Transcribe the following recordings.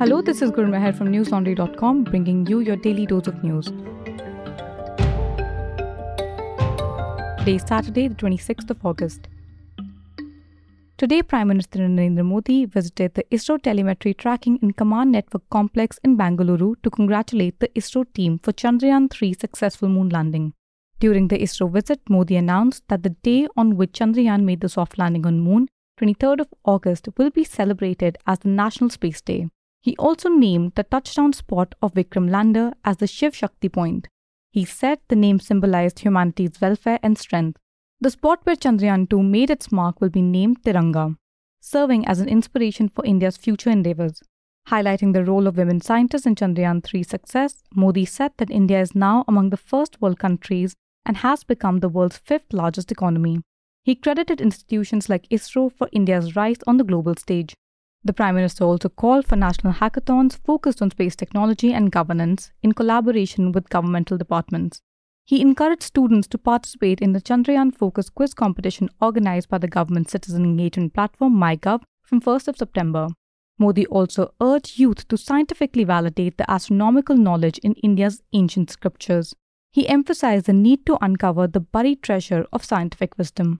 Hello, this is Gurmehar from newslaundry.com bringing you your daily dose of news. Today is Saturday, the 26th of August. Today, Prime Minister Narendra Modi visited the ISRO Telemetry Tracking and Command Network Complex in Bangalore to congratulate the ISRO team for Chandrayaan 3 successful moon landing. During the ISRO visit, Modi announced that the day on which Chandrayaan made the soft landing on moon, 23rd of August, will be celebrated as the National Space Day. He also named the touchdown spot of Vikram lander as the Shiv Shakti point. He said the name symbolized humanity's welfare and strength. The spot where Chandrayaan 2 made its mark will be named Tiranga, serving as an inspiration for India's future endeavors. Highlighting the role of women scientists in Chandrayaan 3's success, Modi said that India is now among the first world countries and has become the world's fifth largest economy. He credited institutions like ISRO for India's rise on the global stage. The Prime Minister also called for national hackathons focused on space technology and governance in collaboration with governmental departments. He encouraged students to participate in the Chandrayaan Focus quiz competition organized by the government citizen engagement platform MyGov from 1st of September. Modi also urged youth to scientifically validate the astronomical knowledge in India's ancient scriptures. He emphasized the need to uncover the buried treasure of scientific wisdom.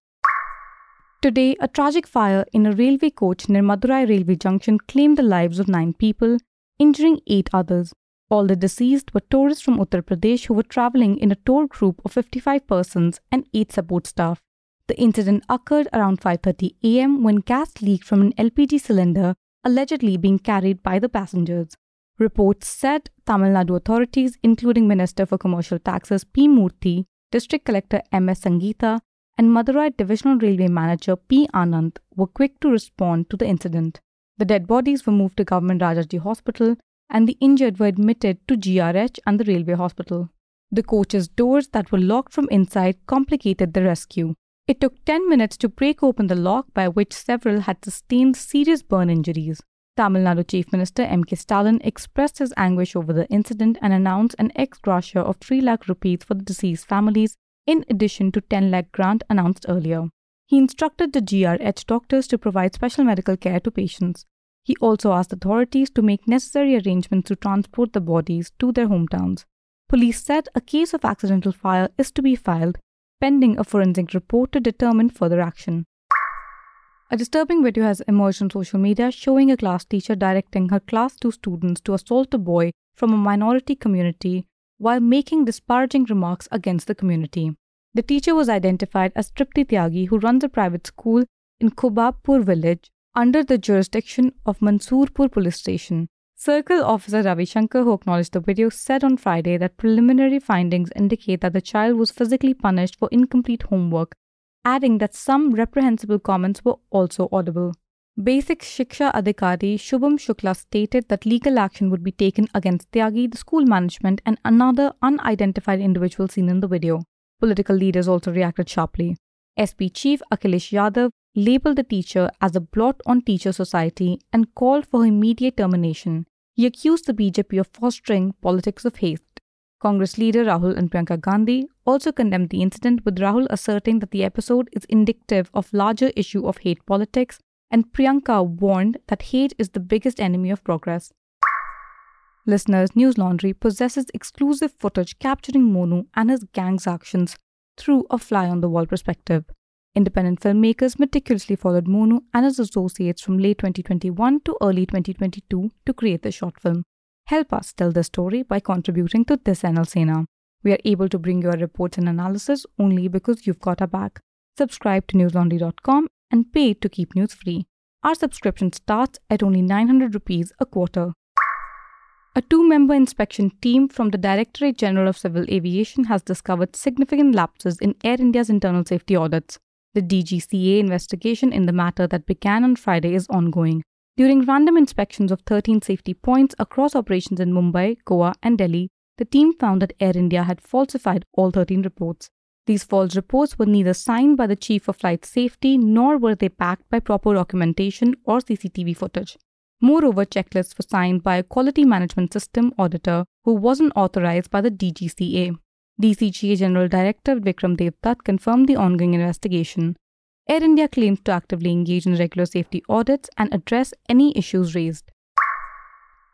Today, a tragic fire in a railway coach near Madurai railway junction claimed the lives of nine people, injuring eight others. All the deceased were tourists from Uttar Pradesh who were traveling in a tour group of 55 persons and 8 support staff. The incident occurred around 5:30 a.m. when gas leaked from an LPG cylinder allegedly being carried by the passengers. Reports said Tamil Nadu authorities including Minister for Commercial Taxes P Murthy, District Collector MS Sangeeta and Madurai Divisional Railway Manager P Anand were quick to respond to the incident. The dead bodies were moved to Government Rajaji Hospital and the injured were admitted to GRH and the railway hospital. The coach's doors that were locked from inside complicated the rescue. It took 10 minutes to break open the lock, by which several had sustained serious burn injuries. Tamil Nadu Chief Minister M.K. Stalin expressed his anguish over the incident and announced an ex gratia of 3 lakh rupees for the deceased families, in addition to 10 lakh grant announced earlier. He instructed the GRH doctors to provide special medical care to patients. He also asked authorities to make necessary arrangements to transport the bodies to their hometowns. Police said a case of accidental fire is to be filed, pending a forensic report to determine further action. A disturbing video has emerged on social media showing a class teacher directing her class 2 students to assault a boy from a minority community while making disparaging remarks against the community. The teacher was identified as Tripti Tyagi, who runs a private school in Khubbapur village under the jurisdiction of Mansoorpur police station. Circle Officer Ravi Shankar, who acknowledged the video, said on Friday that preliminary findings indicate that the child was physically punished for incomplete homework, adding that some reprehensible comments were also audible. Basic Shiksha Adhikari Shubham Shukla stated that legal action would be taken against Tyagi, the school management, and another unidentified individual seen in the video. Political leaders also reacted sharply. SP Chief Akhilesh Yadav labeled the teacher as a blot on teacher society and called for immediate termination. He accused the BJP of fostering politics of hate. Congress leader Rahul and Priyanka Gandhi also condemned the incident, with Rahul asserting that the episode is indicative of larger issue of hate politics, and Priyanka warned that hate is the biggest enemy of progress. Listeners, News Laundry possesses exclusive footage capturing Monu and his gang's actions through a fly on the wall perspective. Independent filmmakers meticulously followed Monu and his associates from late 2021 to early 2022 to create the short film. Help us tell the story by contributing to this NL Sena. We are able to bring your reports and analysis only because you've got our back. Subscribe to newslaundry.com and pay to keep news free. Our subscription starts at only 900 rupees a quarter. A two member inspection team from the Directorate General of Civil Aviation has discovered significant lapses in Air India's internal safety audits. The DGCA investigation in the matter that began on Friday is ongoing. During random inspections of 13 safety points across operations in Mumbai, Goa, and Delhi, the team found that Air India had falsified all 13 reports. These false reports were neither signed by the Chief of Flight Safety nor were they backed by proper documentation or CCTV footage. Moreover, checklists were signed by a quality management system auditor who wasn't authorized by the DGCA. DCGA General Director Vikram Devdutt confirmed the ongoing investigation. Air India claims to actively engage in regular safety audits and address any issues raised.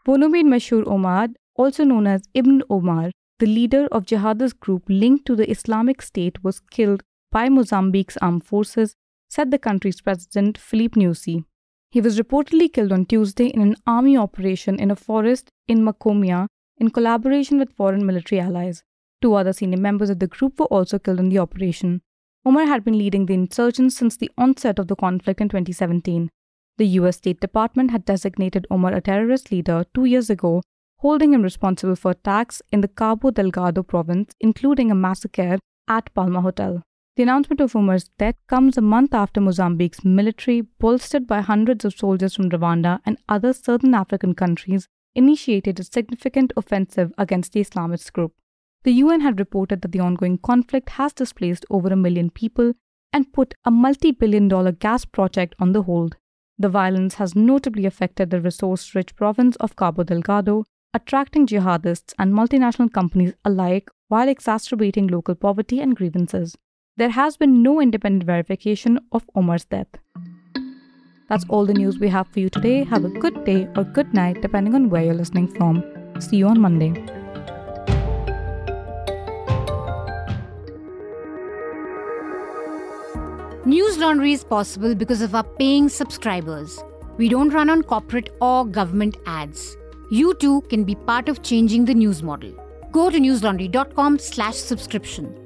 Bonomade Machude Omar, also known as Ibn Omar, the leader of jihadist group linked to the Islamic State, was killed by Mozambique's armed forces, said the country's president Filipe Nyusi. He was reportedly killed on Tuesday in an army operation in a forest in Macomia in collaboration with foreign military allies. Two other senior members of the group were also killed in the operation. Omar had been leading the insurgents since the onset of the conflict in 2017. The US State Department had designated Omar a terrorist leader two years ago, holding him responsible for attacks in the Cabo Delgado province, including a massacre at Palma Hotel. The announcement of Omar's death comes a month after Mozambique's military, bolstered by hundreds of soldiers from Rwanda and other southern African countries, initiated a significant offensive against the Islamist group. The UN had reported that the ongoing conflict has displaced over a million people and put a multi billion dollar gas project on the hold. The violence has notably affected the resource rich province of Cabo Delgado, attracting jihadists and multinational companies alike while exacerbating local poverty and grievances. There has been no independent verification of Omar's death. That's all the news we have for you today. Have a good day or good night, depending on where you're listening from. See you on Monday. News Laundry is possible because of our paying subscribers. We don't run on corporate or government ads. You too can be part of changing the news model. Go to newslaundry.com slash subscription.